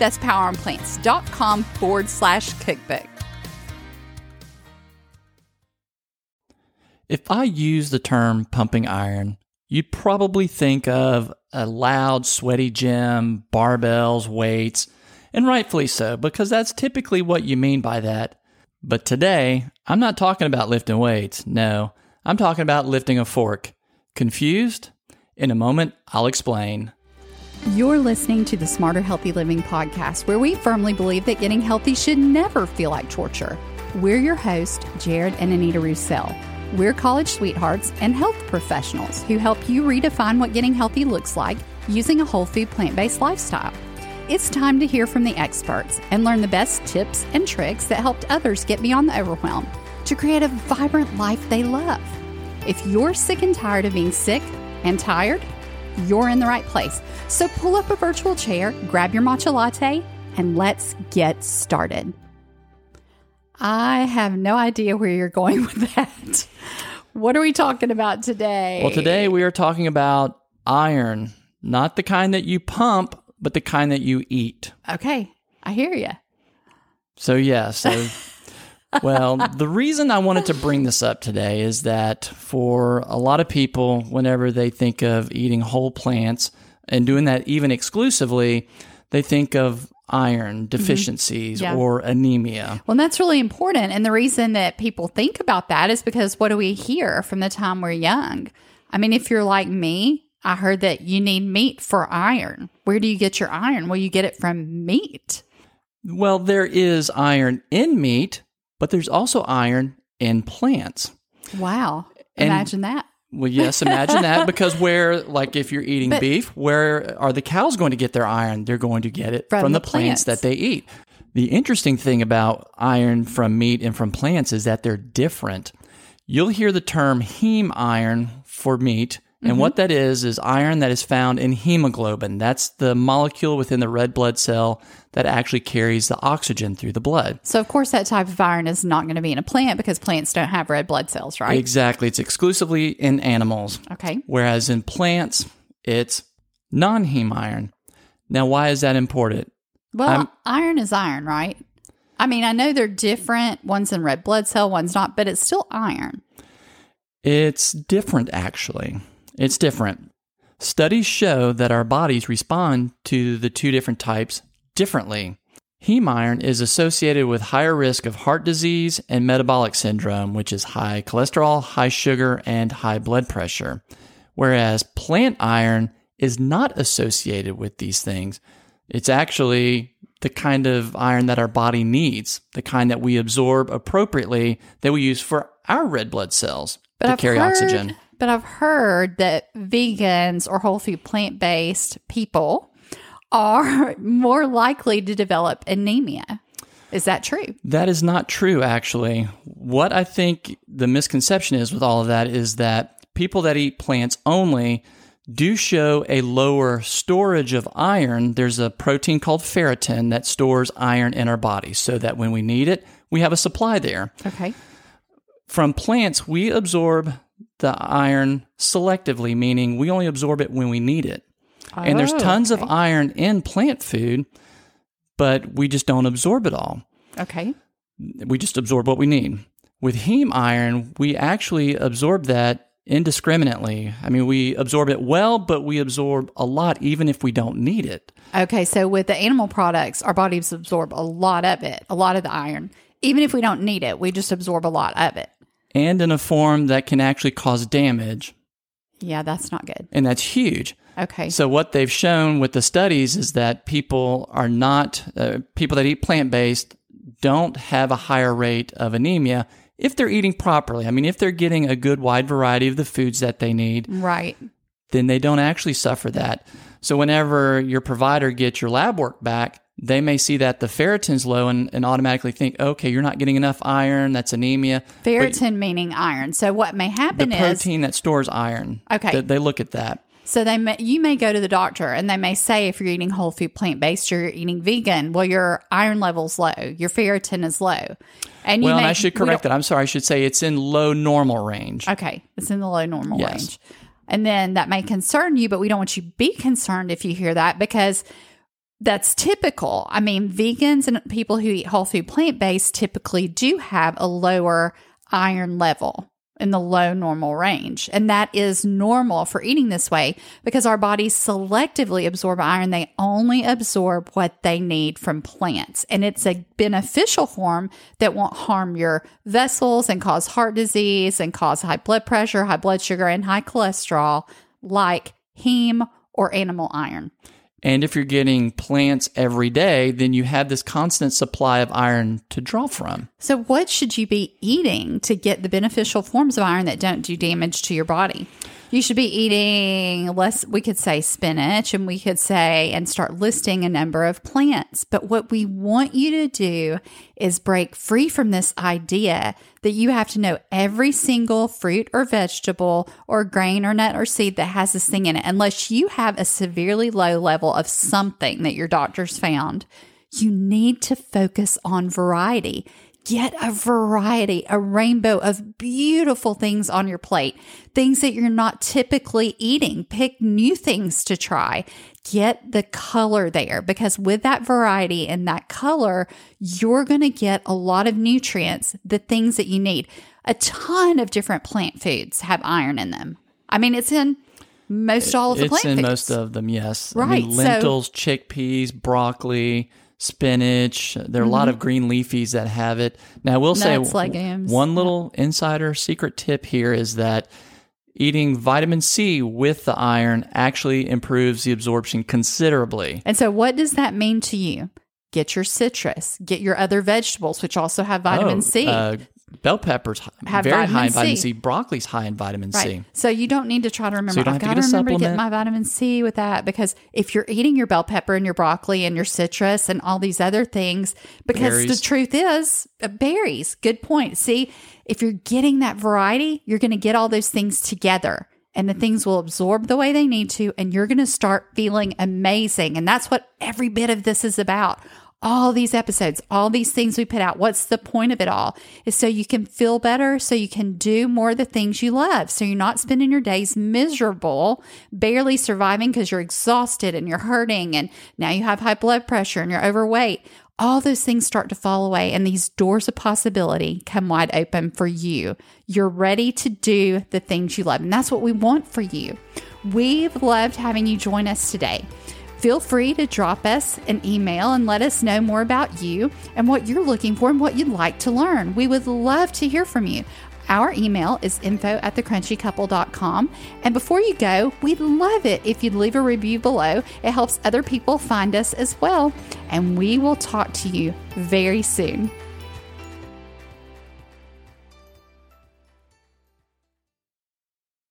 That's poweronplants.com forward slash cookbook. If I use the term pumping iron, you'd probably think of a loud, sweaty gym, barbells, weights, and rightfully so, because that's typically what you mean by that. But today, I'm not talking about lifting weights. No, I'm talking about lifting a fork. Confused? In a moment, I'll explain. You're listening to the Smarter Healthy Living podcast, where we firmly believe that getting healthy should never feel like torture. We're your hosts, Jared and Anita Roussel. We're college sweethearts and health professionals who help you redefine what getting healthy looks like using a whole food plant based lifestyle. It's time to hear from the experts and learn the best tips and tricks that helped others get beyond the overwhelm to create a vibrant life they love. If you're sick and tired of being sick and tired, you're in the right place. So pull up a virtual chair, grab your matcha latte, and let's get started. I have no idea where you're going with that. What are we talking about today? Well, today we are talking about iron, not the kind that you pump, but the kind that you eat. Okay, I hear you. So, yeah, so. well, the reason I wanted to bring this up today is that for a lot of people, whenever they think of eating whole plants and doing that even exclusively, they think of iron mm-hmm. deficiencies Yeah. or anemia. Well, that's really important. And the reason that people think about that is because what do we hear from the time we're young? I mean, if you're like me, I heard that you need meat for iron. Where do you get your iron? Well, you get it from meat. Well, there is iron in meat, but there's also iron in plants. Wow. And- Imagine that. Well, yes, imagine that because where, like, if you're eating But- beef, where are the cows going to get their iron? They're going to get it from, From the, the plants. plants. that they eat. The interesting thing about iron from meat and from plants is that they're different. You'll hear the term heme iron for meat. And Mm-hmm. what that is, is iron that is found in hemoglobin. That's the molecule within the red blood cell that actually carries the oxygen through the blood. So, of course, that type of iron is not going to be in a plant because plants don't have red blood cells, right? Exactly. It's exclusively in animals. Okay. Whereas in plants, it's non heme iron. Now, why is that important? Well, I'm- iron is iron, right? I mean, I know they're different. One's in red blood cell, one's not, but it's still iron. It's different, actually. It's different. Studies show that our bodies respond to the two different types differently. Heme iron is associated with higher risk of heart disease and metabolic syndrome, which is high cholesterol, high sugar, and high blood pressure. Whereas plant iron is not associated with these things. It's actually the kind of iron that our body needs, the kind that we absorb appropriately that we use for our red blood cells to I've carry heard- oxygen. But I've heard that vegans or whole food plant based people are more likely to develop anemia. Is that true? That is not true, actually. What I think the misconception is with all of that is that people that eat plants only do show a lower storage of iron. There's a protein called ferritin that stores iron in our body so that when we need it, we have a supply there. Okay. From plants, we absorb the iron selectively, meaning we only absorb it when we need it. and there's Oh, tons of iron in plant food, but we just don't absorb it all. Okay. we just absorb what we need. With heme iron, we actually absorb that indiscriminately. I mean, we absorb it well, but we absorb a lot even if we don't need it. Okay. So with the animal products, our bodies absorb a lot of it, a lot of the iron. Even if we don't need it, we just absorb a lot of it. And in a form that can actually cause damage. Yeah, that's not good. And that's huge. Okay. So what they've shown with the studies is that people are not uh, people that eat plant based don't have a higher rate of anemia if they're eating properly. I mean, if they're getting a good wide variety of the foods that they need, right. then they don't actually suffer that. So whenever your provider gets your lab work back, they may see that the ferritin's low and, and automatically think, okay, you're not getting enough iron. That's anemia. Ferritin meaning iron. So what may The happen is protein that stores iron. Okay. They, they look at that. So they may, you may go to the doctor and they may say if you're eating whole food plant based or you're eating vegan, well your iron level's low, your ferritin is low, and you Well, may, and I should correct that. I'm sorry. I should say it's in low normal range. Okay, it's in the low normal Yes. range, and then that may concern you, but we don't want you to be concerned if you hear that because that's typical. I mean, vegans and people who eat whole food plant based typically do have a lower iron level in the low normal range. And that is normal for eating this way because our bodies selectively absorb iron. They only absorb what they need from plants. And it's a beneficial form that won't harm your vessels and cause heart disease and cause high blood pressure, high blood sugar, and high cholesterol, like heme or animal iron. And if you're getting plants every day, then you have this constant supply of iron to draw from. So, what should you be eating to get the beneficial forms of iron that don't do damage to your body? You should be eating less, we could say spinach, and we could say, and start listing a number of plants. But what we want you to do is break free from this idea that you have to know every single fruit or vegetable or grain or nut or seed that has this thing in it, unless you have a severely low level of something that your doctor's found. You need to focus on variety. Get a variety, a rainbow of beautiful things on your plate, things that you're not typically eating. Pick new things to try. Get the color there because with that variety and that color, you're going to get a lot of nutrients, the things that you need. A ton of different plant foods have iron in them. I mean, it's in most all of the plants. it's plant in foods. most of them, yes. I Right, mean, so- lentils, chickpeas, broccoli, spinach. There are a lot of green leafies that have it. Now, I will say Mm-hmm. Legumes. one little insider secret tip here is that eating vitamin C with the iron actually improves the absorption considerably. And so, what does that mean to you? Get your citrus, get your other vegetables, which also have vitamin Oh, C. Uh, bell peppers Have very vitamin high in vitamin C. C. Broccoli's high in vitamin right. C. So, you don't need to try to remember, you don't I've have to got to a remember to get supplement. my vitamin C with that because if you're eating your bell pepper and your broccoli and your citrus and all these other things, because Berries. the truth is, uh, berries, good point. See, if you're getting that variety, you're going to get all those things together. And the things will absorb the way they need to, and you're going to start feeling amazing. And that's what every bit of this is about. All these episodes, all these things we put out. What's the point of it all? Is so you can feel better, so you can do more of the things you love. So you're not spending your days miserable, barely surviving because you're exhausted and you're hurting, and now you have high blood pressure and you're overweight all those things start to fall away and these doors of possibility come wide open for you. You're ready to do the things you love. And that's what we want for you. We've loved having you join us today. Feel free to drop us an email and let us know more about you and what you're looking for and what you'd like to learn. We would love to hear from you. Our email is info at thecrunchycouple.com. And before you go, we'd love it if you'd leave a review below. It helps other people find us as well. And we will talk to you very soon.